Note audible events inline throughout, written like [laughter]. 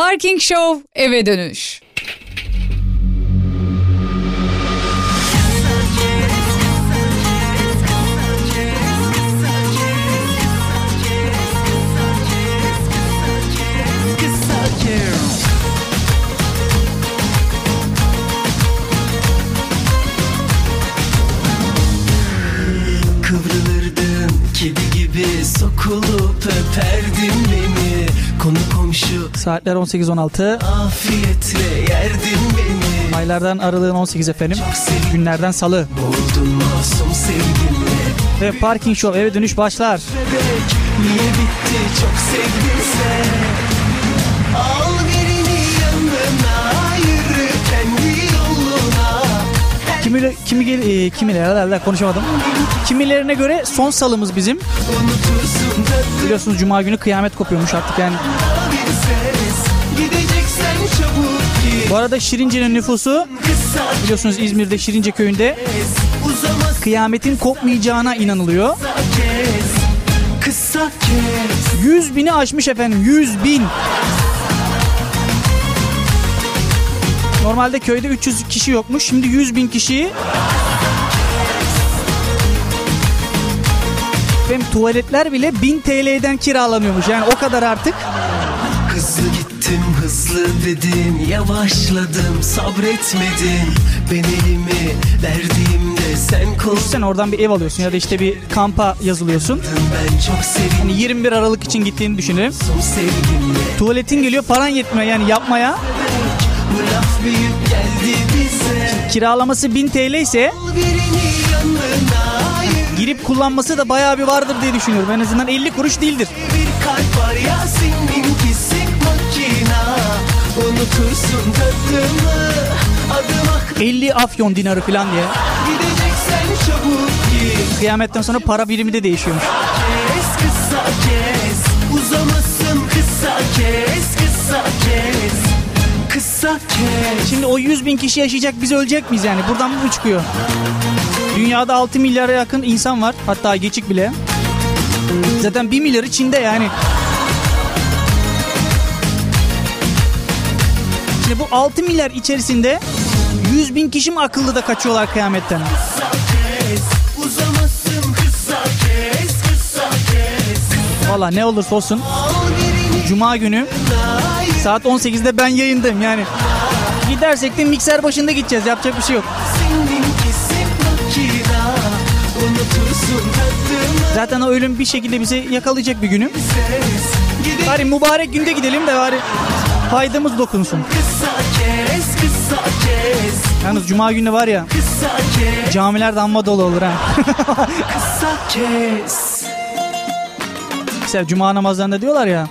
Parking Show eve dönüş. Saatler 18.16. afiyetle yerdin beni Aylardan aralığın 18 efendim. Günlerden salı. Ve Parking Show eve dönüş başlar. bebek Niye bitti çok sevdin sen Al birini yanına yürü kendi yoluna Kimi, kimi, gel- e, kimileri herhalde konuşamadım. Kimilerine göre son salımız bizim. Biliyorsunuz cuma günü kıyamet kopuyormuş artık yani. Bu arada Şirince'nin nüfusu biliyorsunuz İzmir'de Şirince köyünde kıyametin kopmayacağına inanılıyor. kes Kısa kes 100 bini aşmış efendim 100 bin. Normalde köyde 300 kişi yokmuş. Şimdi 100 bin kişiyi Hem tuvaletler bile 1000 TL'den kiralanıyormuş. Yani o kadar artık. Hızlı gittim hızlı dedin Yavaşladım sabretmedin Ben elimi verdiğimde sen kozdun Sen oradan bir ev alıyorsun ya da işte bir kampa yazılıyorsun. Ben çok Hani 21 Aralık için gittiğini düşünelim. sevgimle Tuvaletin geliyor paran yetmiyor yani yapmaya. Bu laf büyük geldi bize Kiralaması 1000 TL ise Al birini yanına yürü girip kullanması da bayağı bir vardır diye düşünüyorum. En azından 50 kuruş değildir. Bir kalp var ya seninkisi makina Unutursun tadımı Adım ak 50 afyon dinarı falan diye. gideceksen çabuk git Kıyametten sonra para birimi de değişiyormuş. kes kısa kes Uzamasın kısa kes kısa kes Kısa kes Şimdi o 100 bin kişi yaşayacak biz ölecek miyiz yani? Buradan bu mu çıkıyor? Dünyada 6 milyara yakın insan var. Hatta geçik bile. Zaten 1 milyarı Çin'de yani. Şimdi bu 6 milyar içerisinde 100 bin kişi mi akıllı da kaçıyorlar kıyametten? Valla ne olursa olsun Cuma günü saat 18'de ben yayındayım yani. Gidersek de mikser başında gideceğiz yapacak bir şey yok. Zaten o ölüm bir şekilde bizi yakalayacak bir Gideceksen Bari mübarek günde gidelim de bari faydamız dokunsun. Yalnız cuma günü var ya camiler de dolu olur ha. Mesela cuma namazlarında diyorlar ya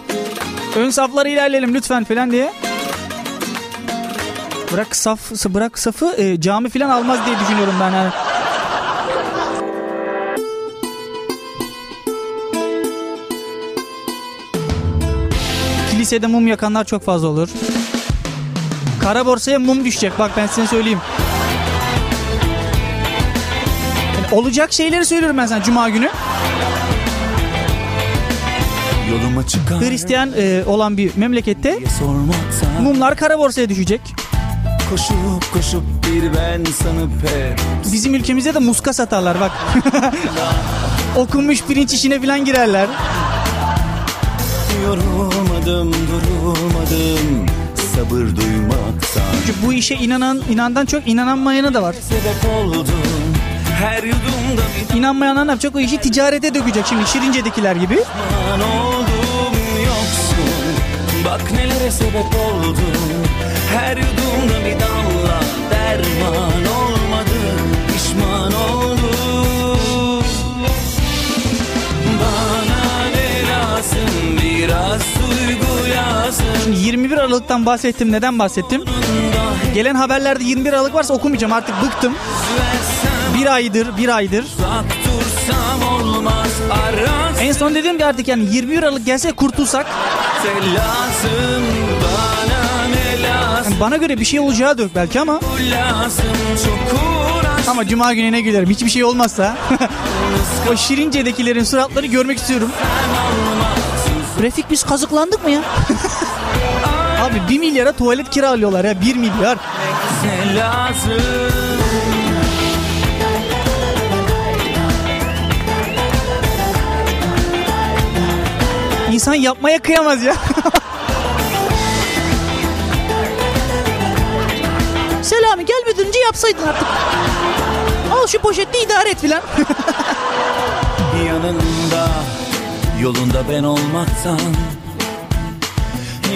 ön safları ilerleyelim lütfen falan diye. Bırak saf bırak safı e, cami falan almaz diye düşünüyorum ben yani. Kilisede mum yakanlar çok fazla olur. Kara borsaya mum düşecek bak ben size söyleyeyim. Yani olacak şeyleri söylüyorum ben sana cuma günü. Yoluma çıkan Hristiyan e, olan bir memlekette mumlar kara borsaya düşecek. Koşup koşup bir ben sanıp hep Bizim ülkemizde de muska satarlar bak. [laughs] Okunmuş pirinç işine falan girerler. Yorulmadım durulmadım Sabır duymaktan Çünkü bu işe inanan inandan çok inanamayanı da var. Sebep oldum Her yudumda bir İnanmayanlar ne yapacak? O işi ticarete dökecek şimdi Şirince'dekiler gibi. pişman oldum Yoksun Bak nelere sebep oldum Her yudumda bir damla derman olmadı Şimdi 21 Aralık'tan bahsettim. Neden bahsettim? Gelen haberlerde 21 Aralık varsa okumayacağım artık bıktım. Bir aydır, bir aydır. En son dedim ki artık yani 21 Aralık gelse kurtulsak. Yani bana göre bir şey olacağı da yok belki ama. Ama cuma günü ne gülerim. Hiçbir şey olmazsa. [laughs] o Şirince'dekilerin suratları görmek istiyorum. Refik biz kazıklandık mı ya? [laughs] Abi 1 milyara tuvalet kiralıyorlar ya 1 milyar. İnsan yapmaya kıyamaz ya. [laughs] Selami gelmeden önce yapsaydın artık. Al şu poşette idare et filan. [laughs] yanında Yolunda ben olmaktan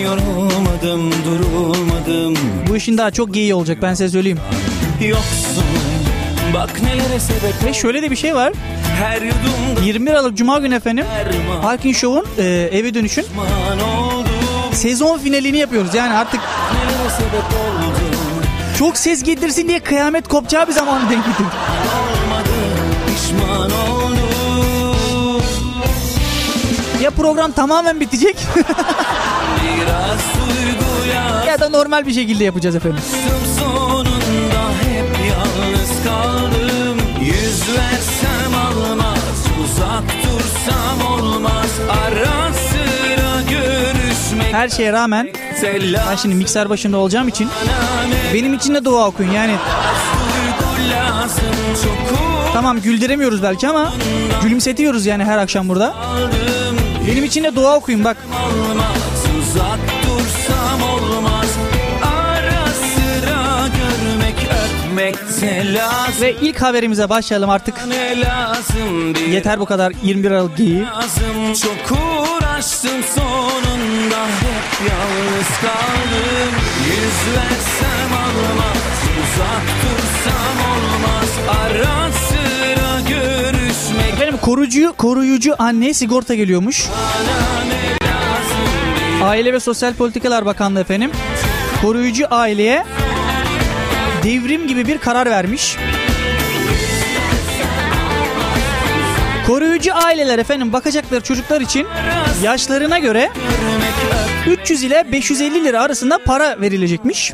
Yorulmadım durulmadım Bu işin daha çok geyiği olacak ben size söyleyeyim. Yoksun Bak nelere sebep Ve şöyle de bir şey var. Her yudumda 21 Aralık Cuma günü efendim Parkin Show'un e, eve dönüşün sezon finalini yapıyoruz. Yani artık çok ses getirsin diye kıyamet kopacağı bir zaman denk getirdik. Ya program tamamen bitecek [laughs] normal bir şekilde yapacağız efendim. Sonunda hep yalnız kaldım Yüz versem almaz uzak dursam olmaz Ara sıra görüşmek Her şeye rağmen ben şimdi mikser başında olacağım için benim için de dua okuyun yani. Tamam güldüremiyoruz belki ama gülümsetiyoruz yani her akşam burada. Benim için de dua okuyun bak. Olmaz uzak dursam olmaz lazım. Ve ilk haberimize başlayalım artık. Yeter bu kadar 21 Aralık lazım. Çok uğraştım sonunda. Hep yalnız kaldım. Yüz versem almaz uzak dursam olmaz. Ara sıra görüşmek. Efendim koruyucu, koruyucu anne sigorta geliyormuş. Aile ve Sosyal Politikalar Bakanlığı efendim. Koruyucu aileye devrim gibi bir karar vermiş. Koruyucu aileler efendim bakacakları çocuklar için yaşlarına göre 300 ile 550 lira arasında para verilecekmiş.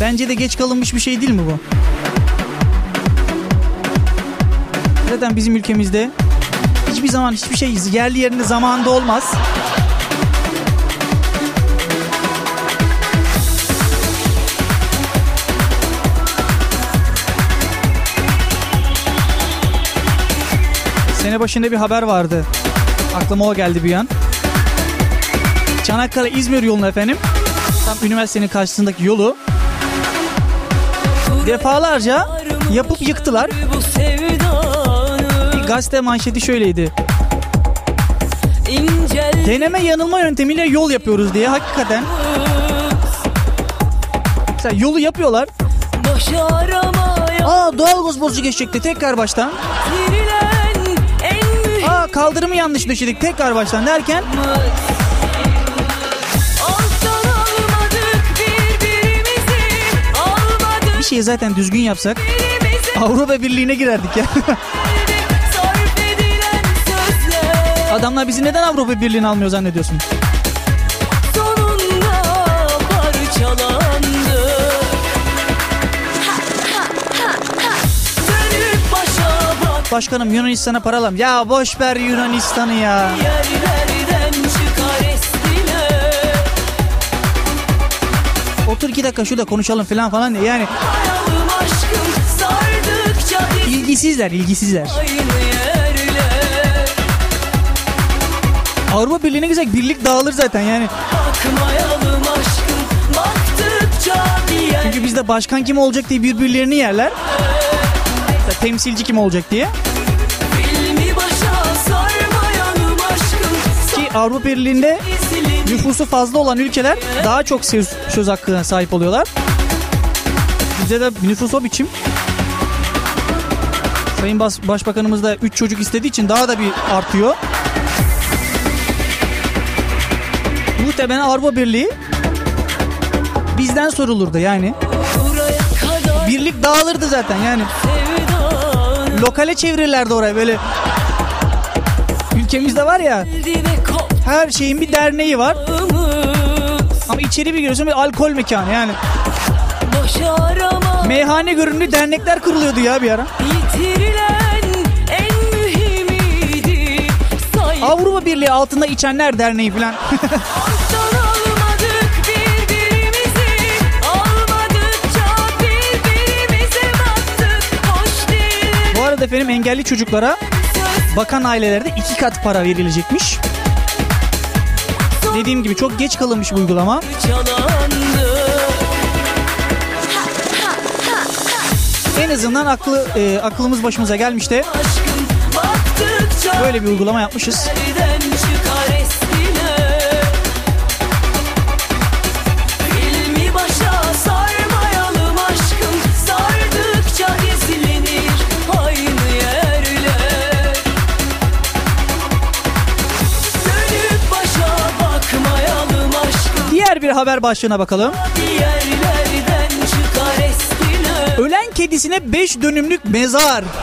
Bence de geç kalınmış bir şey değil mi bu? Zaten bizim ülkemizde hiçbir zaman hiçbir şey yerli yerinde zamanında olmaz. Sene başında bir haber vardı. Aklıma o geldi bir an. Çanakkale İzmir yolunu efendim. Tam üniversitenin karşısındaki yolu defalarca yapıp yıktılar. Bir gazete manşeti şöyleydi. Deneme yanılma yöntemiyle yol yapıyoruz diye hakikaten. Mesela yolu yapıyorlar. Aa doğal gaz bozucu geçecekti tekrar baştan. Kaldırımı yanlış döşedik tekrar baştan derken bir şeyi zaten düzgün yapsak Avrupa Birliği'ne girerdik ya. [laughs] Adamlar bizi neden Avrupa Birliği'ne almıyor zannediyorsun? Başkanım Yunanistan'a para alalım. Ya boş ver Yunanistan'ı ya. Otur iki dakika şurada konuşalım falan falan diye. Yani aşkım ilgisizler ilgisizler. Avrupa Birliği'ne gitsek birlik dağılır zaten yani. Aşkım Çünkü bizde başkan kim olacak diye birbirlerini yerler. Mesela Temsilci kim olacak diye. Ki Avrupa Birliği'nde nüfusu fazla olan ülkeler daha çok söz, söz hakkına sahip oluyorlar. Bizde de nüfus o biçim. Sayın Bas, Başbakanımız da 3 çocuk istediği için daha da bir artıyor. Muhtemelen Avrupa Birliği bizden sorulurdu yani. Birlik dağılırdı zaten yani. Lokale çevirirlerdi oraya böyle. Ülkemizde var ya her şeyin bir derneği var. Ama içeri bir giriyorsun bir alkol mekanı yani. Meyhane görünümlü dernekler kuruluyordu ya bir ara. Avrupa Birliği altında içenler derneği falan. [laughs] efendim engelli çocuklara bakan ailelerde iki kat para verilecekmiş. Dediğim gibi çok geç kalınmış bu uygulama. En azından aklı e, aklımız başımıza gelmiş de böyle bir uygulama yapmışız. Haber başlığına bakalım. Ölen kedisine 5 dönümlük mezar. [laughs]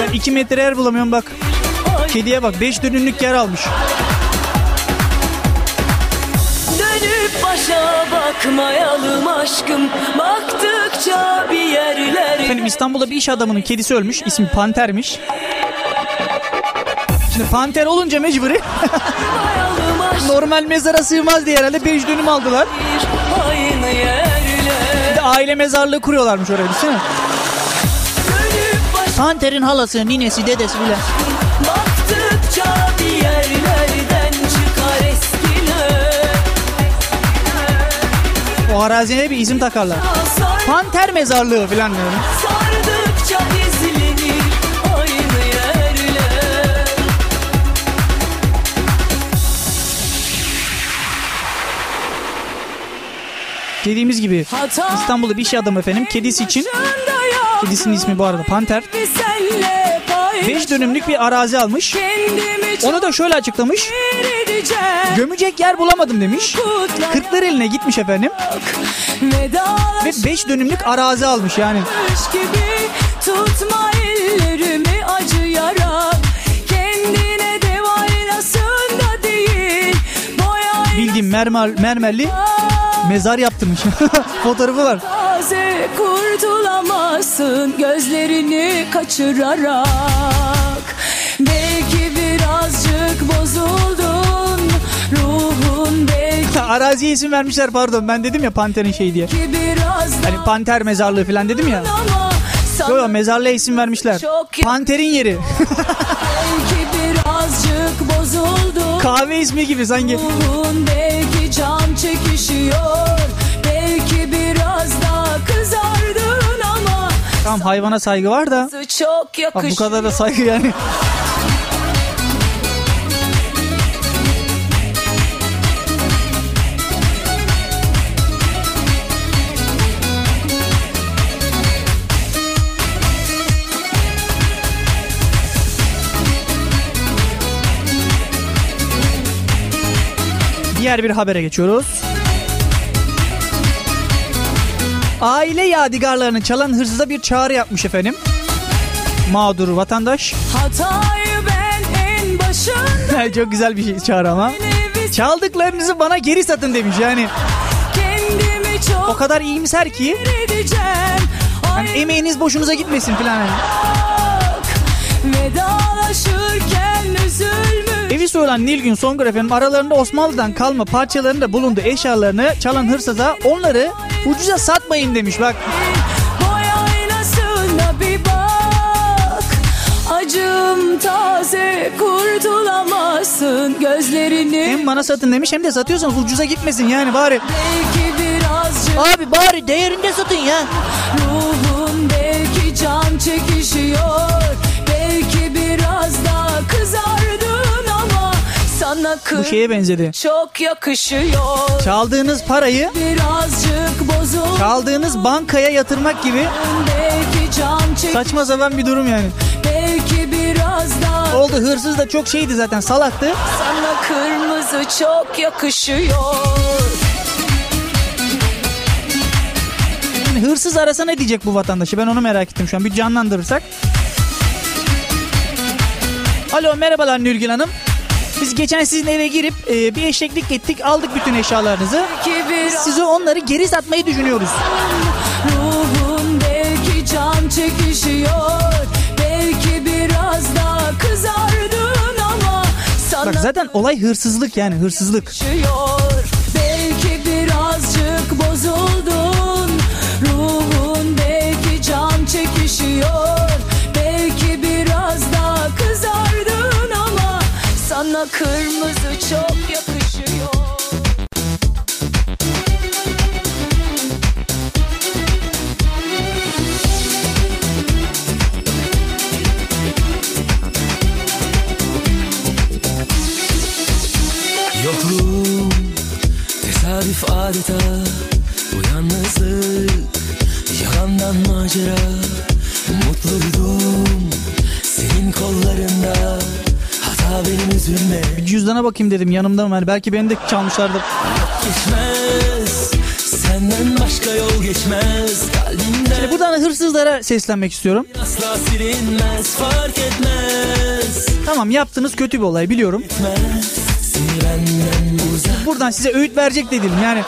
Ben 2 metre yer bulamıyorum bak. Kediye bak 5 dönümlük yer almış. Dönüp başa bakmayalım aşkım Baktıkça bir yerler Efendim İstanbul'da bir iş adamının kedisi ölmüş. İsmi Panter'miş. Şimdi Panter olunca mecburi [laughs] normal mezara sığmaz diye herhalde 5 dönüm aldılar. Bir de aile mezarlığı kuruyorlarmış oraya düşünsene. Panter'in halası, ninesi, dedesi bile. O araziye bir isim takarlar. Panter mezarlığı falan diyorum. Dediğimiz gibi İstanbul'da bir iş adamı efendim kedisi için kedisinin ismi bu arada Panter. Bir senle paylaş- 5 dönümlük bir arazi almış. Onu da şöyle açıklamış. Gömecek yer bulamadım demiş. Kırklar eline gitmiş efendim. Ve 5 dönümlük arazi almış yani. tutma ellerimi acıyarak kendine değil Bildiğim mermer, mermerli mezar yaptırmış. [laughs] Fotoğrafı var. taze kurtulamazsın gözlerini kaçırarak belki birazcık bozuldun ruhun belki [laughs] Araziye isim vermişler pardon. Ben dedim ya Panter'in şeyi diye. Hani Panter mezarlığı falan dedim ya. ama Yo, yo, sana mezarlığa isim vermişler. Panter'in yeri. [laughs] belki birazcık bozuldun Kahve ismi gibi sanki. Can çekişiyor Belki biraz daha kızardın ama Tamam hayvana saygı var da. Çok Bak bu kadar da saygı yani. [laughs] Diğer bir habere geçiyoruz. Aile yadigarlarını çalan hırsıza bir çağrı yapmış efendim. Mağdur vatandaş. Hatayı ben en başında [laughs] Çok güzel bir şey çağrı ama. Çaldıklarınızı bana geri satın demiş yani. O kadar iyimser ki hani emeğiniz boşunuza gitmesin bak, Vedalaşırken Evi soyulan Nilgün Songur efendim aralarında Osmanlı'dan kalma parçalarında bulunduğu eşyalarını çalan hırsıza onları ucuza satmayın demiş bak. Acım taze kurtulamazsın gözlerini Hem bana satın demiş hem de satıyorsanız ucuza gitmesin yani bari. Abi bari değerinde satın ya. ruhun belki can çekişiyor Belki biraz daha sana Bu kız şeye benzedi. çok yakışıyor Çaldığınız parayı Birazcık bozul çaldığınız bankaya yatırmak gibi saçma sapan bir durum yani. Belki biraz daha Oldu hırsız da çok şeydi zaten salaktı. Sana kırmızı çok yakışıyor Şimdi hırsız arasa ne diyecek bu vatandaşı ben onu merak ettim şu an bir canlandırırsak. Alo merhabalar Nurgül Hanım. Biz geçen sizin eve girip e, bir eşeklik ettik aldık bütün eşyalarınızı. Biz size onları geri satmayı düşünüyoruz. Ruhum belki can çekişiyor. Belki biraz daha kızardın ama sana Bak zaten olay hırsızlık yani hırsızlık. Belki birazcık bozuldun. Ruhun belki can çekişiyor. Kırmızı çok cüzdana bakayım dedim yanımda mı? Yani belki beni de çalmışlardır. geçmez Senden başka yol geçmez Kalbimden Şimdi buradan hırsızlara seslenmek istiyorum. asla silinmez Fark etmez Tamam yaptığınız kötü bir olay biliyorum. Uzak Buradan size öğüt verecek dedim yani.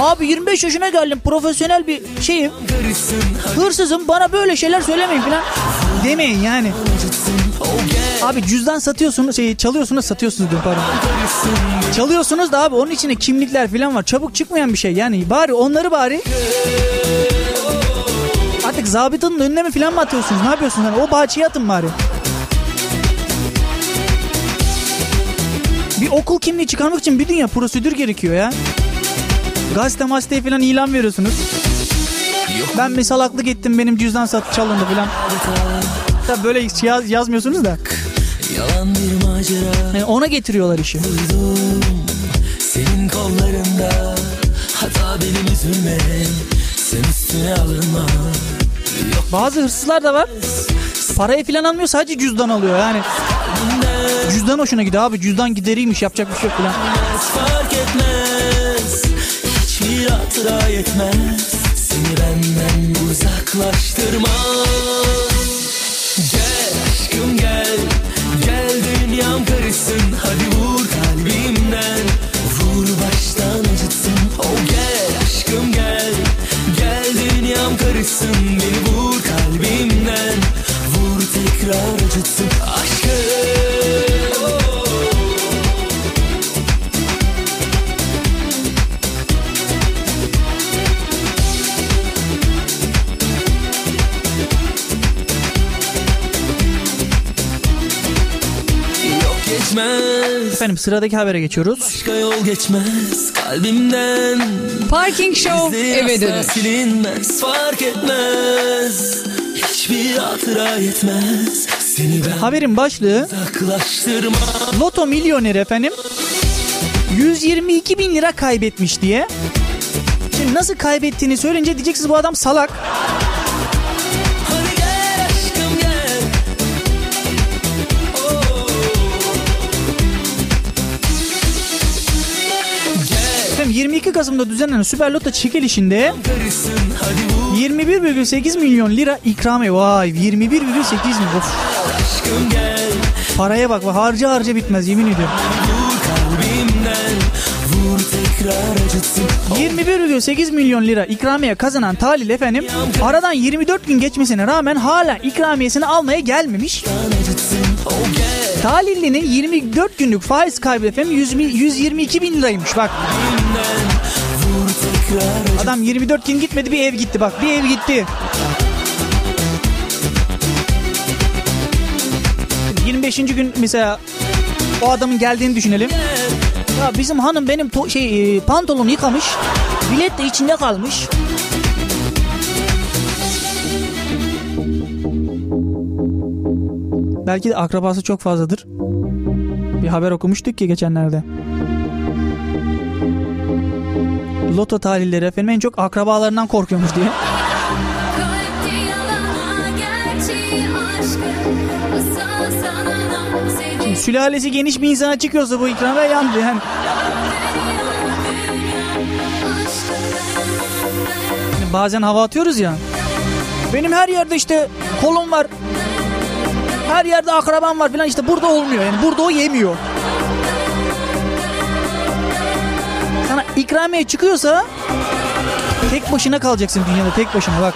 Abi 25 yaşına geldim profesyonel bir şeyim. Hırsızım bana böyle şeyler söylemeyin falan. Demeyin yani. Abi cüzdan satıyorsunuz, şey çalıyorsunuz satıyorsunuz diyorum pardon. Çalıyorsunuz da abi onun içinde kimlikler falan var. Çabuk çıkmayan bir şey yani. Bari onları bari Artık zabıtanın önüne mi falan mı atıyorsunuz? Ne yapıyorsunuz? Yani o bahçeye atın bari. Bir okul kimliği çıkarmak için bir dünya prosedür gerekiyor ya. Gazete masiteye falan ilan veriyorsunuz. Ben bir salaklık ettim benim cüzdan sat çalındı falan. Tabii böyle yaz, yazmıyorsunuz da. Yalan bir macera. Yani ona getiriyorlar işi. Duydum senin kollarında. Hata benim üzülme. Sen üstüne alınma. Yok. Bazı hırsızlar da var. Parayı falan almıyor sadece cüzdan alıyor. Yani. Cüzdan hoşuna gidiyor. Abi cüzdan gideriymiş yapacak bir şey yok falan. fark etmez. Hiçbir hatıra yetmez. Seni benden uzaklaştırmaz karışsın Beni vur kalbimden. Vur tekrar acıtsın Efendim sıradaki habere geçiyoruz. Başka yol geçmez kalbimden Parking Show eve dönüş. silinmez fark etmez Hiçbir hatıra yetmez Seni ben Haberin başlığı Loto milyoneri efendim 122 bin lira kaybetmiş diye. Şimdi nasıl kaybettiğini söyleyince diyeceksiniz bu adam salak. 22 Kasım'da düzenlenen Süper Loto çekilişinde karışsın hadi vur 21,8 milyon lira ikramiye. Vay 21,8 milyon. Of, paraya bak harca harca bitmez yemin ediyorum. Vur kalbimden Vur tekrar acıtsın 21,8 milyon lira ikramiye kazanan Talil efendim aradan 24 gün geçmesine rağmen hala ikramiyesini almaya gelmemiş. Talilli'nin 24 günlük faiz kaybı efendim 100 mi- 122 bin liraymış bak. Adam 24 gün gitmedi bir ev gitti bak bir ev gitti. 25. gün mesela o adamın geldiğini düşünelim. Ya bizim hanım benim to- şey e, pantolonu yıkamış. Bilet de içinde kalmış. Belki de akrabası çok fazladır. Bir haber okumuştuk ki geçenlerde. Loto talihleri efendim en çok akrabalarından korkuyormuş diye. Sevgi Sülalesi geniş bir insana çıkıyorsa bu ikrama yandı yani. Bazen hava atıyoruz ya. Benim her yerde işte kolum var. Her yerde akrabam var falan işte burada olmuyor yani burada o yemiyor. İkramiye çıkıyorsa tek başına kalacaksın dünyada tek başına bak.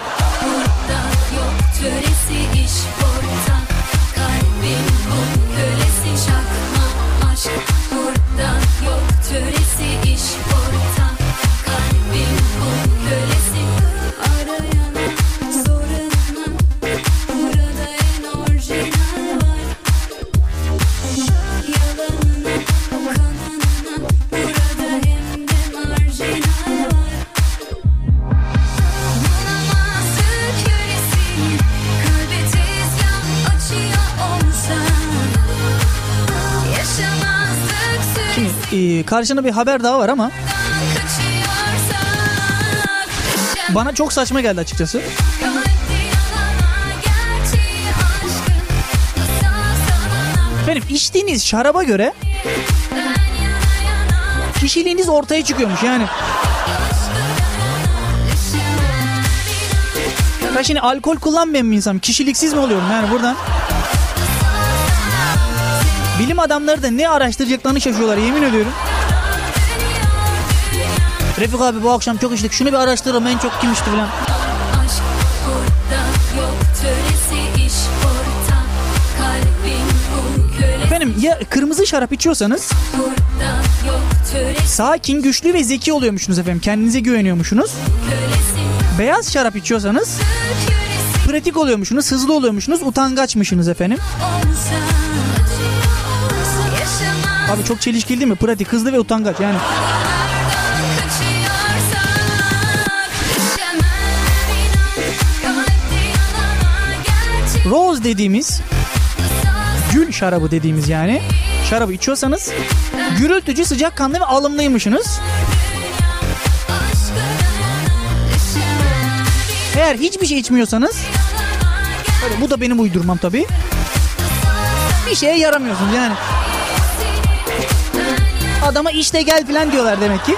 Karşına bir haber daha var ama bana çok saçma geldi açıkçası. Benim içtiğiniz şaraba göre kişiliğiniz ortaya çıkıyormuş yani. Ben şimdi alkol kullanmayan bir insanım. Kişiliksiz mi oluyorum yani buradan? Bilim adamları da ne araştıracaklarını şaşıyorlar yemin ediyorum. Refik abi bu akşam çok içtik. Şunu bir araştıralım en çok kim içti falan. Efendim ya kırmızı şarap içiyorsanız sakin, güçlü ve zeki oluyormuşsunuz efendim. Kendinize güveniyormuşsunuz. Beyaz şarap içiyorsanız pratik oluyormuşsunuz, hızlı oluyormuşsunuz, utangaçmışsınız efendim. olsa Abi çok çelişkili değil mi? Pratik, hızlı ve utangaç yani. Rose dediğimiz, gül şarabı dediğimiz yani. Şarabı içiyorsanız gürültücü, sıcakkanlı ve alımlıymışsınız. Eğer hiçbir şey içmiyorsanız, öyle bu da benim uydurmam tabii. Bir şeye yaramıyorsunuz yani. Adama işte gel falan diyorlar demek ki.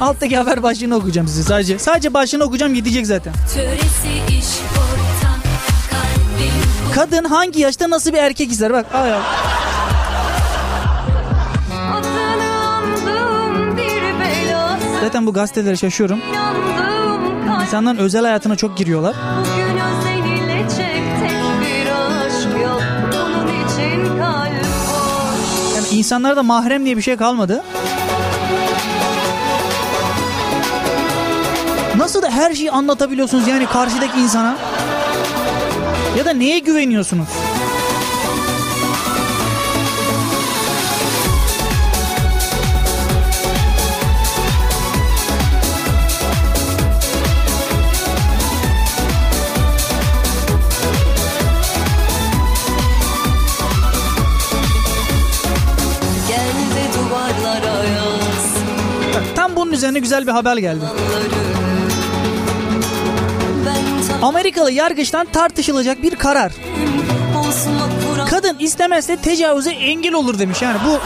Alttaki haber başlığını okuyacağım size sadece. Sadece başlığını okuyacağım yetecek zaten. Kadın hangi yaşta nasıl bir erkek ister? Bak ay ay. Zaten bu gazetelere şaşıyorum. İnsanların özel hayatına çok giriyorlar. Yani insanlarda mahrem diye bir şey kalmadı. Nasıl da her şeyi anlatabiliyorsunuz yani karşıdaki insana? Ya da neye güveniyorsunuz? Tam bunun üzerine güzel bir haber geldi. Amerikalı yargıçtan tartışılacak bir karar. Kadın istemezse tecavüze engel olur demiş. Yani bu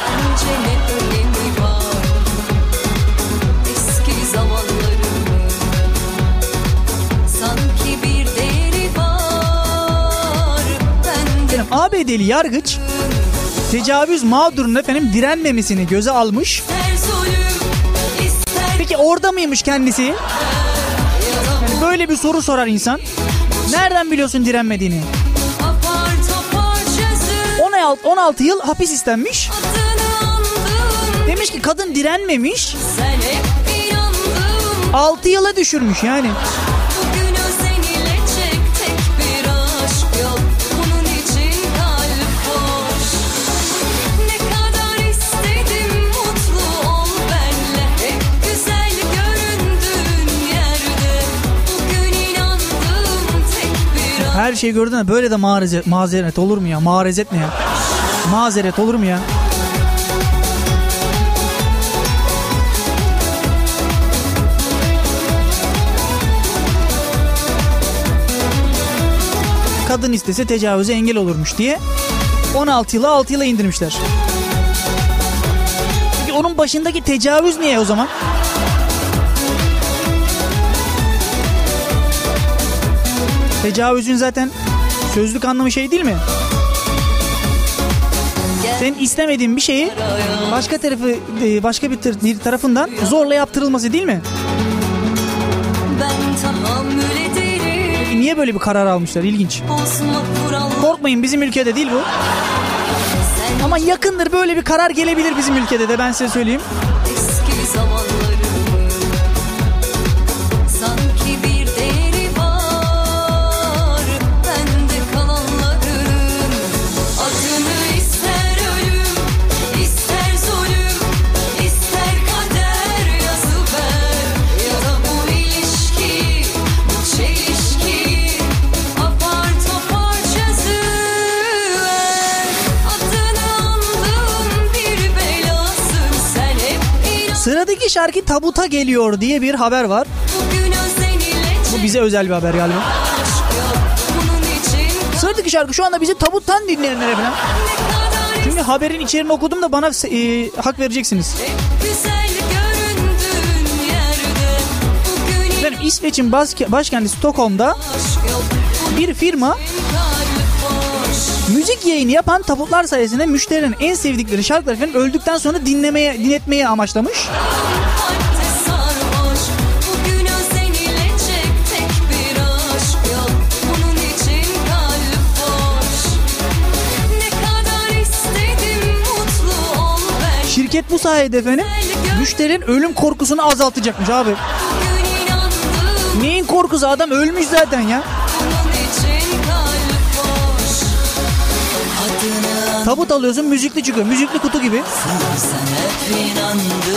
de ABD'li yargıç tecavüz mağdurunun efendim direnmemesini göze almış. Peki orada mıymış kendisi? Böyle bir soru sorar insan. Nereden biliyorsun direnmediğini? apar topar çözüm 16, 16 yıl hapis istenmiş. Demiş ki kadın direnmemiş. Sen hep inandım 6 yıla düşürmüş yani. Her şeyi gördün de böyle de mazeret, mazeret olur mu ya? Marezet ne ya? Mazeret olur mu ya? Kadın istese tecavüze engel olurmuş diye 16 yıla 6 yıla indirmişler. Peki onun başındaki tecavüz niye o zaman? Tecavüzün zaten sözlük anlamı şey değil mi? Senin istemediğin bir şeyi başka tarafı e, başka bir, tar- bir tarafından zorla yaptırılması değil mi? E, Niye böyle bir karar almışlar? İlginç. Korkmayın bizim ülkede değil bu. Sen Ama yakındır böyle bir karar gelebilir bizim ülkede de ben size söyleyeyim. Şarkı tabuta geliyor diye bir haber var. Bu bize özel bir haber galiba. Sıradaki şarkı şu anda bizi tabuttan dinleyenlere falan. Şimdi haberin içeriğini okudum da bana e, hak vereceksiniz. Efendim İsveç'in başkenti Stockholm'da bir firma müzik yayını yapan tabutlar sayesinde müşterilerin en sevdikleri şarkıları efendim öldükten sonra dinlemeye, dinletmeye amaçlamış. Şirket bu sayede efendim müşterinin ölüm korkusunu azaltacakmış abi. Neyin korkusu adam ölmüş zaten ya. Tabut alıyorsun müzikli çıkıyor. Müzikli kutu gibi.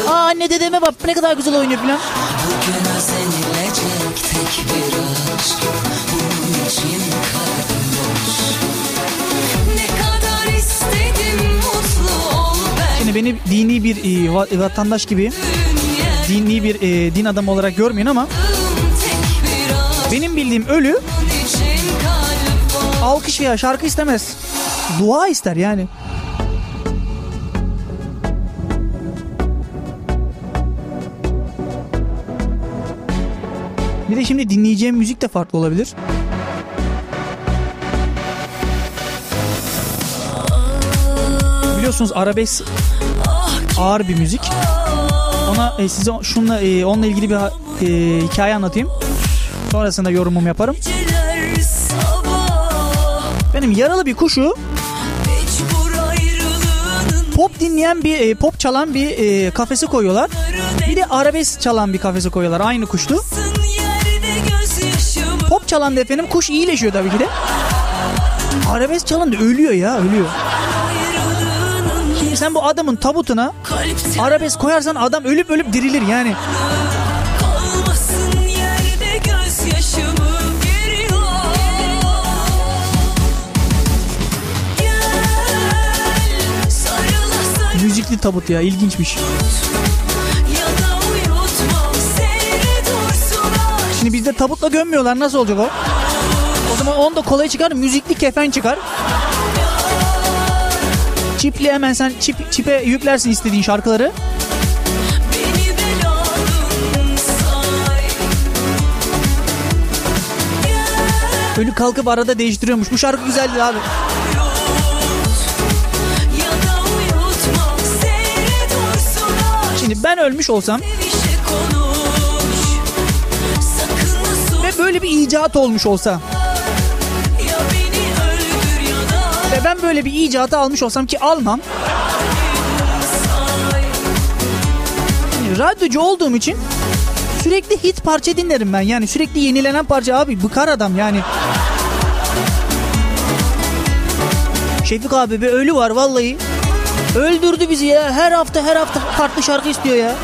Aa anne dedeme bak ne kadar güzel oynuyor falan. Bugün özenilecek tek bir aşk Bunun için kalbim boş Ne kadar istedim mutlu ol ben Şimdi beni dini bir e, va- vatandaş gibi dini bir e, din adamı olarak görmeyin ama benim bildiğim ölü alkış veya şarkı istemez. Dua ister yani. Bir de şimdi dinleyeceğim müzik de farklı olabilir. Biliyorsunuz arabesk ağır bir müzik. Ona e, size şunla e, onunla ilgili bir e, hikaye anlatayım. Sonrasında yorumumu yaparım. Benim yaralı bir kuşu pop dinleyen bir e, pop çalan bir e, kafesi koyuyorlar. Bir de arabesk çalan bir kafesi koyuyorlar. Aynı gözyaşımı Pop çalan da efendim kuş iyileşiyor tabii ki de. Arabesk çalan da ölüyor ya ölüyor. Şimdi sen bu adamın tabutuna arabesk koyarsan adam ölüp ölüp dirilir yani. Tabut ya ilginçmiş. Şimdi bizde tabutla gömmüyorlar nasıl olacak o? O zaman onu da kolay çıkar müzikli kefen çıkar. Çipli hemen sen çip, çipe yüklersin istediğin şarkıları. Ölü kalkıp arada değiştiriyormuş. Bu şarkı güzeldi abi. Şimdi ben ölmüş olsam ve böyle bir icat olmuş olsa ve ben böyle bir icatı almış olsam ki almam. Yani radyocu olduğum için sürekli hit parça dinlerim ben. Yani sürekli yenilenen parça abi bıkar adam yani. Şefik abi bir ölü var vallahi. Öldürdü bizi ya. Her hafta her hafta farklı şarkı istiyor ya.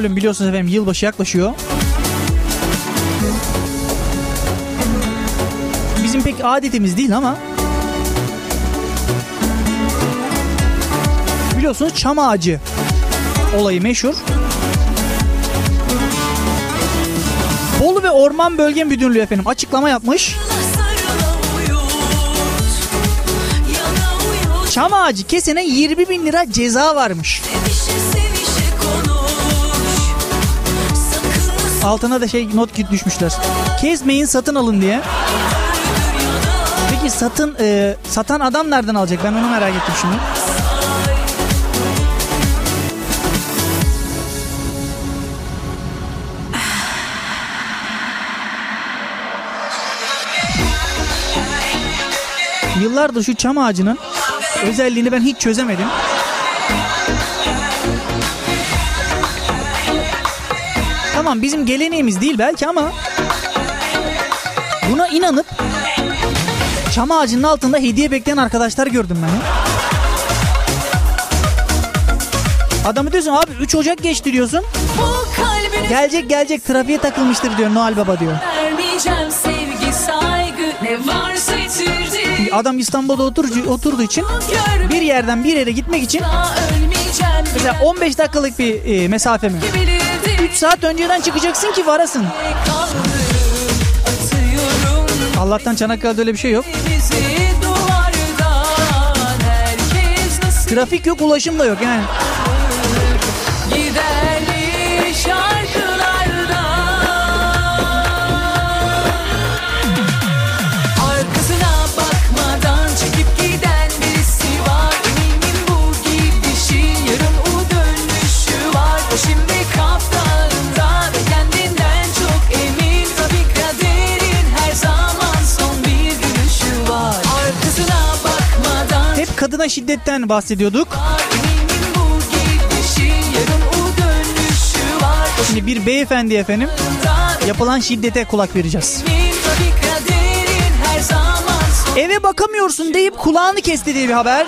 Malum biliyorsunuz efendim yılbaşı yaklaşıyor. Bizim pek adetimiz değil ama biliyorsunuz çam ağacı olayı meşhur. Bolu ve Orman Bölge Müdürlüğü efendim açıklama yapmış. Çam ağacı kesene 20 bin lira ceza varmış. Altına da şey not düşmüşler. Kesmeyin satın alın diye. Peki satın e, satan adam nereden alacak? Ben onu merak ettim şimdi. Yıllardır şu çam ağacının özelliğini ben hiç çözemedim. Tamam bizim geleneğimiz değil belki ama buna inanıp çam ağacının altında hediye bekleyen arkadaşlar gördüm ben ya. Adamı diyorsun abi 3 Ocak geçti diyorsun. Gelecek gelecek trafiğe takılmıştır diyor Noel Baba diyor. sevgi saygı. Adam İstanbul'da oturucu, oturduğu için bir yerden bir yere gitmek için mesela 15 dakikalık bir e, mesafe mi? Bilirdim 3 saat önceden çıkacaksın ki varasın. Allah'tan Çanakkale'de öyle bir şey yok. Trafik yok ulaşım da yok yani. Kadına şiddetten bahsediyorduk. Şimdi bir beyefendi efendim yapılan şiddete kulak vereceğiz. Eve bakamıyorsun deyip kulağını kesti diye bir haber.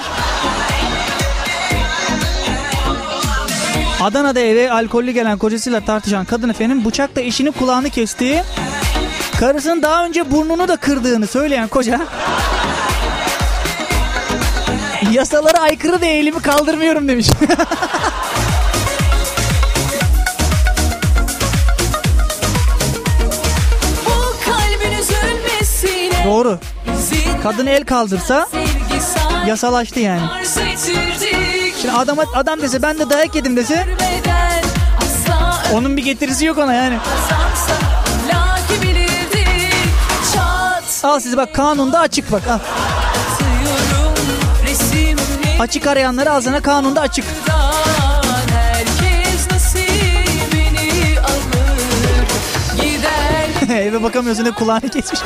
Adana'da eve alkollü gelen kocasıyla tartışan kadın efendim bıçakla eşinin kulağını kesti. Karısının daha önce burnunu da kırdığını söyleyen koca yasalara aykırı da eğilimi kaldırmıyorum demiş. [laughs] Doğru. Kadın el kaldırsa yasalaştı yani. Şimdi adam, adam dese ben de dayak yedim dese onun bir getirisi yok ona yani. Al size bak kanunda açık bak al. Açık arayanları ağzına kanunda açık. [laughs] Eve bakamıyorsun da kulağını kesmiş.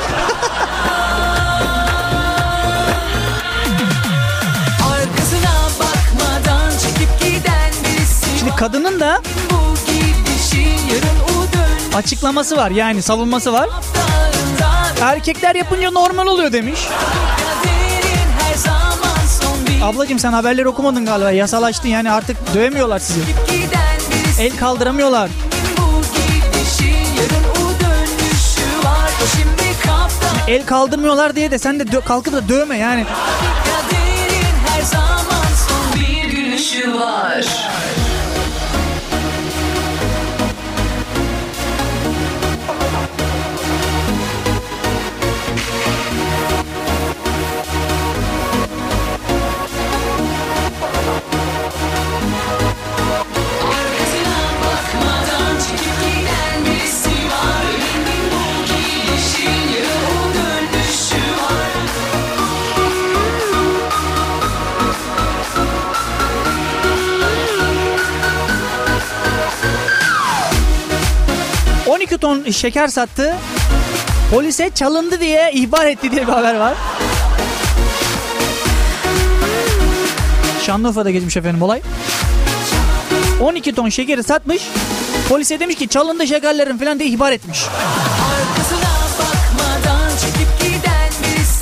Şimdi kadının da açıklaması var yani savunması var. Erkekler yapınca normal oluyor demiş. Ablacığım sen haberleri okumadın galiba yasalaştı yani artık dövemiyorlar sizi. El kaldıramıyorlar. El kaldırmıyorlar diye de sen de dö- kalkıp da dövme yani. Ton şeker sattı. Polise çalındı diye ihbar etti diye bir haber var. Şanlıurfa'da geçmiş efendim olay. 12 ton şekeri satmış. Polise demiş ki çalındı şekerlerin falan diye ihbar etmiş.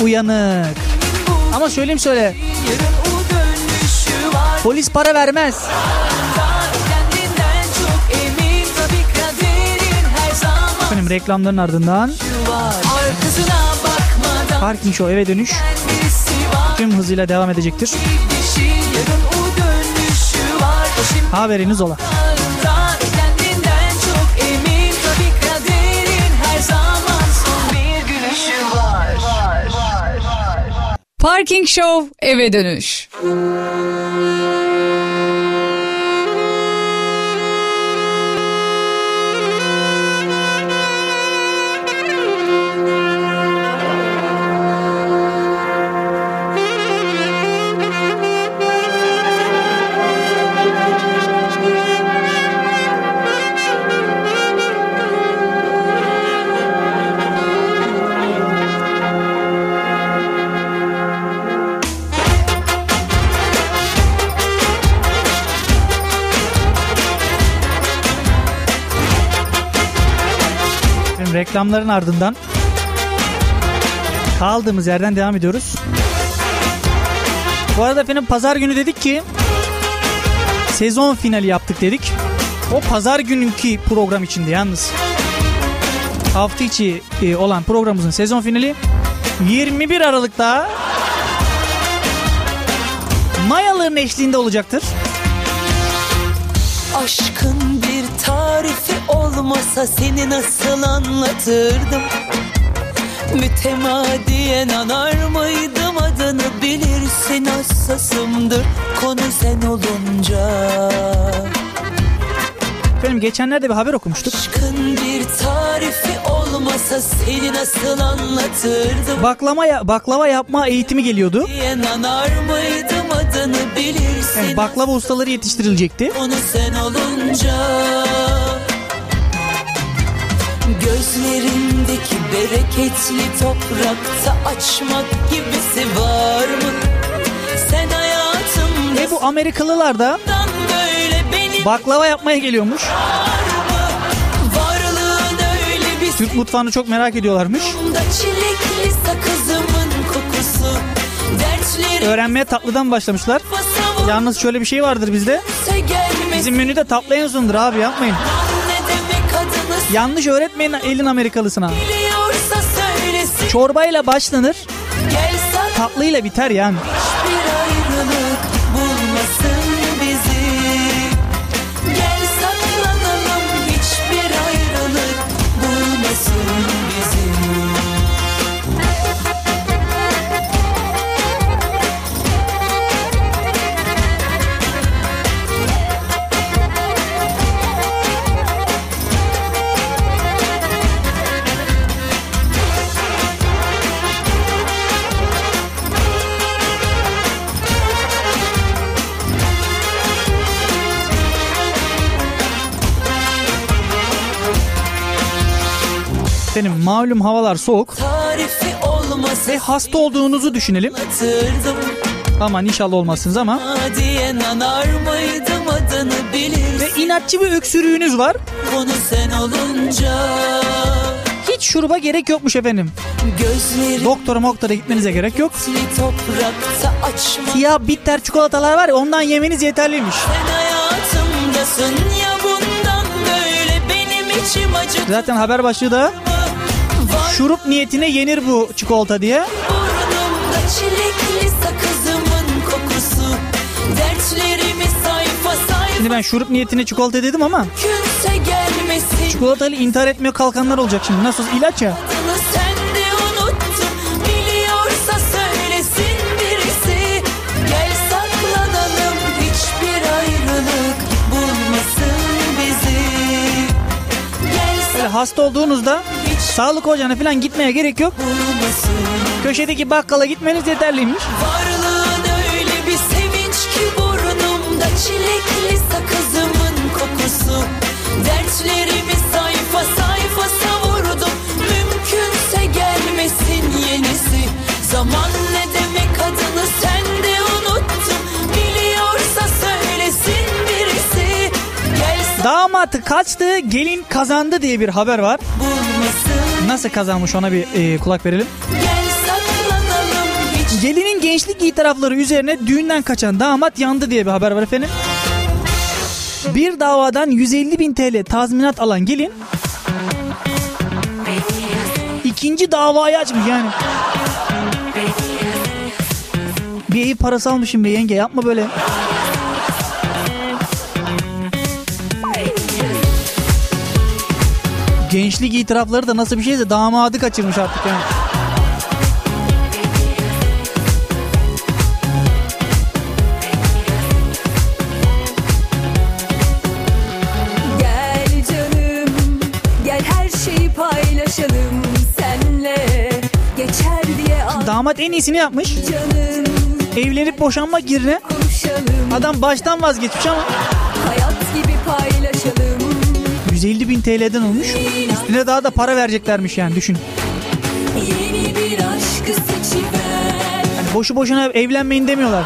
Uyanık. Ama söyleyeyim söyle. Polis para vermez. Efendim reklamların ardından Parking Show eve dönüş tüm hızıyla devam edecektir. Haberiniz ola. Parking Show eve dönüş. Reklamların ardından kaldığımız yerden devam ediyoruz. Bu arada efendim pazar günü dedik ki sezon finali yaptık dedik. O pazar gününkü program içinde yalnız. Hafta içi e, olan programımızın sezon finali 21 Aralık'ta Mayaların eşliğinde olacaktır. Aşkın bir tarifi olmasa seni nasıl anlatırdım? Mütemadiyen anar mıydım? Adını bilirsin hassasımdır konu sen olunca. Efendim geçenlerde bir haber okumuştuk. Aşkın bir tarifi olmasa seni nasıl anlatırdım? Baklama ya, baklava yapma eğitimi geliyordu. Diyen anar mıydım adını bilirsin Yani baklava ustaları yetiştirilecekti. Onu sen olunca Gözlerindeki bereketli toprakta açmak gibisi var mı? Sen hayatımdan Ve bu Amerikalılar da baklava yapmaya geliyormuş. bir Türk mutfağını çok merak ediyorlarmış. da Öğrenmeye tatlıdan başlamışlar. Yalnız şöyle bir şey vardır bizde. Bizim menüde tatlı en sondur abi yapmayın. Yanlış öğretmeyin elin Amerikalısına. Çorbayla başlanır, tatlıyla biter yani. Benim malum havalar soğuk ve hasta olduğunuzu düşünelim. Aman inşallah olmazsınız ama. Ve inatçı bir öksürüğünüz var. Konu sen olunca Hiç şuruba gerek yokmuş efendim. Gözlerim Doktora moktora gitmenize gerek yok. Siyah bitter çikolatalar var ya ondan yemeniz yeterliymiş. Ya Zaten haber başlığı da şurup niyetine yenir bu çikolata diye. burnumda çilekli sakızımın kokusu Dertlerimi sayfa sayfa Şimdi ben şurup niyetine çikolata dedim ama çikolatalı intihar etmeye kalkanlar olacak şimdi. Nasıl ilaç ya. Hasta olduğunuzda sağlık ocağına falan gitmeye gerek yok. Köşedeki bakkala gitmeniz yeterliymiş. Varlığın öyle bir sevinç ki burnumda çilekli sakızımın kokusu Dertlerimi sayfa sayfa savurdum Mümkünse gelmesin yenisi Zaman ne demek adını sen de unuttun Biliyorsa söylesin birisi Gel Damatı kaçtı gelin kazandı diye bir haber var. bulmasın Nasıl kazanmış ona bir e, kulak verelim. Gelinin gençlik itirafları üzerine düğünden kaçan damat yandı diye bir haber var efendim. Bir davadan 150 bin TL tazminat alan gelin ikinci davayı açmış yani. Bir ev parası almışım be yenge yapma böyle. Gençlik itirafları da nasıl bir şeyse damadı kaçırmış artık yani. Damat en iyisini yapmış. canım, Evlenip boşanmak yerine adam baştan vazgeçmiş ama. 150 bin TL'den olmuş. Üstüne daha da para vereceklermiş yani düşün. Yani boşu boşuna evlenmeyin demiyorlar.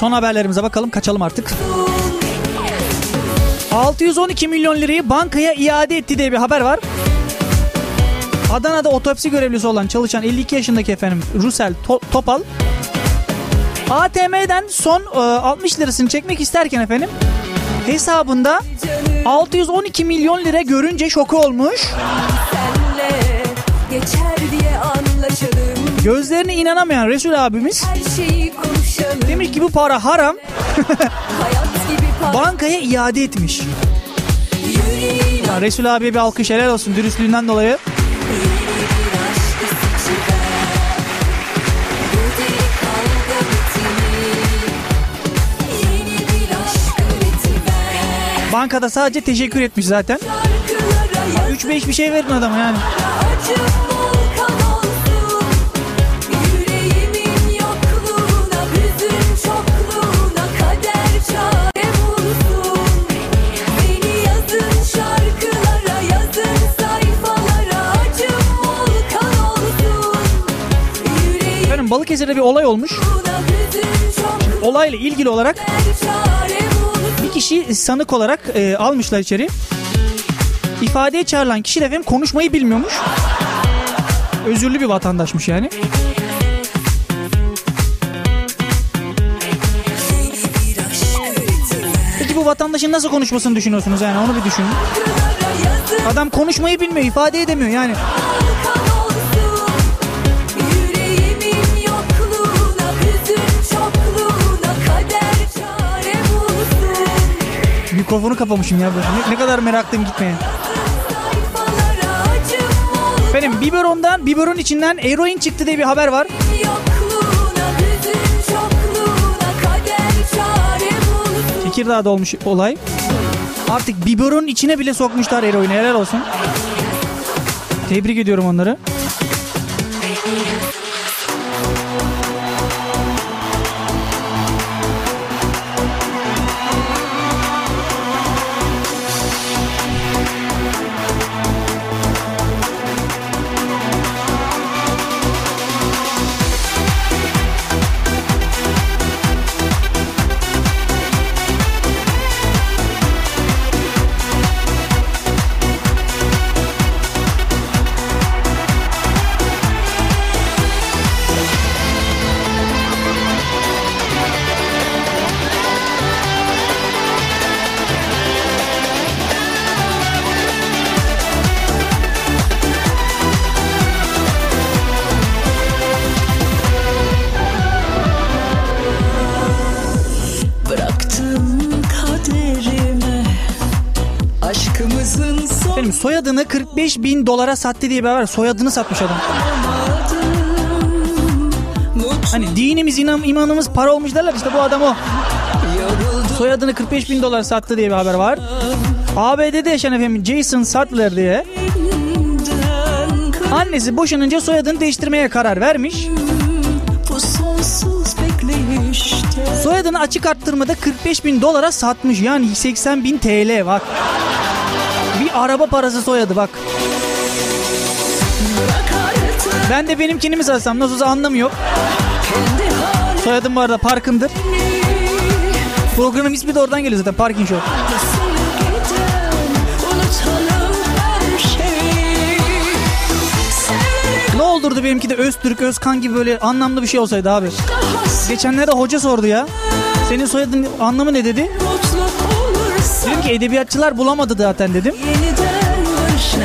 Son haberlerimize bakalım kaçalım artık. 612 milyon lirayı bankaya iade etti diye bir haber var. Adana'da otopsi görevlisi olan çalışan 52 yaşındaki efendim Rusel To- Topal ATM'den son e, 60 lirasını çekmek isterken efendim hesabında 612 milyon lira görünce şoku olmuş. Senle inanamayan Resul abimiz demiş ki bu para haram [laughs] bankaya iade etmiş. Ya Resul abiye bir alkış helal olsun dürüstlüğünden dolayı. Bankada sadece teşekkür etmiş zaten. Şarkılara yaz 3-5 bir şey verin adama yani. acım Efendim Balıkesir'de bir olay olmuş. Olayla ilgili olarak bir kişi sanık olarak e, almışlar içeri. İfadeye çağrılan kişi de efendim konuşmayı bilmiyormuş. Özürlü bir vatandaşmış yani. Peki bu vatandaşın nasıl konuşmasını düşünüyorsunuz yani onu bir düşünün. Adam konuşmayı bilmiyor, ifade edemiyor yani. Mikrofonu kapamışım ya. böyle. Ne, ne kadar meraklıyım gitmeye. Efendim biberondan, biberon içinden eroin çıktı diye bir haber var. Tekirdağ'da olmuş olay. Artık biberonun içine bile sokmuşlar eroini. Helal olsun. Tebrik ediyorum onları. 75 bin dolara sattı diye bir haber. Soyadını satmış adam. Hani dinimiz, inan, imanımız para olmuş derler. İşte bu adam o. Soyadını 45 bin dolar sattı diye bir haber var. ABD'de yaşayan efendim Jason Sattler diye annesi boşanınca soyadını değiştirmeye karar vermiş. Soyadını açık arttırmada 45 bin dolara satmış. Yani 80 bin TL bak. Bir araba parası soyadı bak. Ben de benimkini mi satsam nasıl olsa anlamı yok. Soyadım bu arada Parkın'dır. Programın ismi de oradan geliyor zaten Parking Show. Ne olurdu benimki de Öztürk, Özkan gibi böyle anlamlı bir şey olsaydı abi. Geçenlerde hoca sordu ya. Senin soyadın anlamı ne dedi? mutlu edebiyatçılar bulamadı zaten dedim.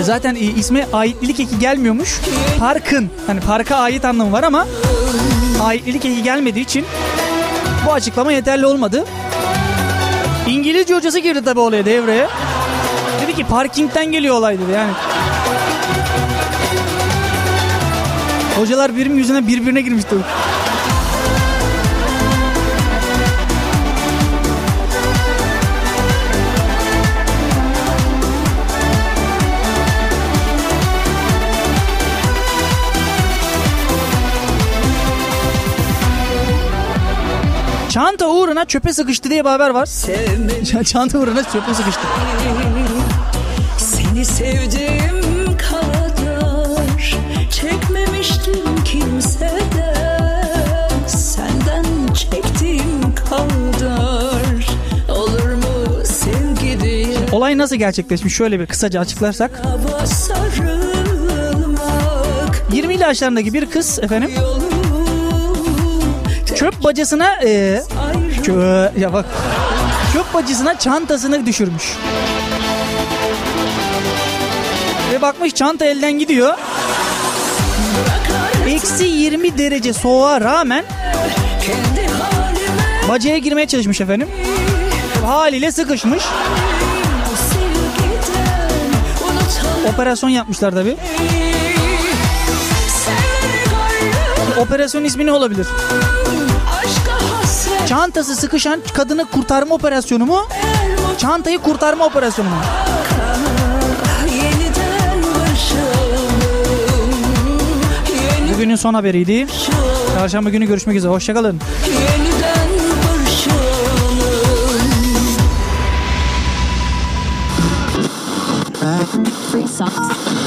Zaten isme aitlilik eki gelmiyormuş. Parkın. Hani parka ait anlamı var ama aitlilik eki gelmediği için bu açıklama yeterli olmadı. İngilizce hocası girdi tabii olaya devreye. Dedi ki parkingden geliyor olay dedi yani. Hocalar birim yüzüne birbirine girmişti. Çanta uğruna çöpe sıkıştı diye bir haber var. Sevmedim. [laughs] Çanta uğruna çöpe sıkıştı. Seni sevdiğim kadar çekmemiştim kimseden. Senden çektiğim kadar olur mu sevgi diye. Olay nasıl gerçekleşmiş şöyle bir kısaca açıklarsak. 20 yaşlarındaki bir kız efendim çöp bacasına e, çö- ya bak çöp bacasına çantasını düşürmüş. Ve bakmış çanta elden gidiyor. Eksi 20 derece soğuğa rağmen bacaya girmeye çalışmış efendim. Haliyle sıkışmış. Operasyon yapmışlar tabi. Operasyon ismi ne olabilir? Çantası sıkışan kadını kurtarma operasyonu mu? Çantayı kurtarma operasyonu mu? Bugünün son haberiydi. Çarşamba günü görüşmek üzere. Hoşçakalın. Free socks.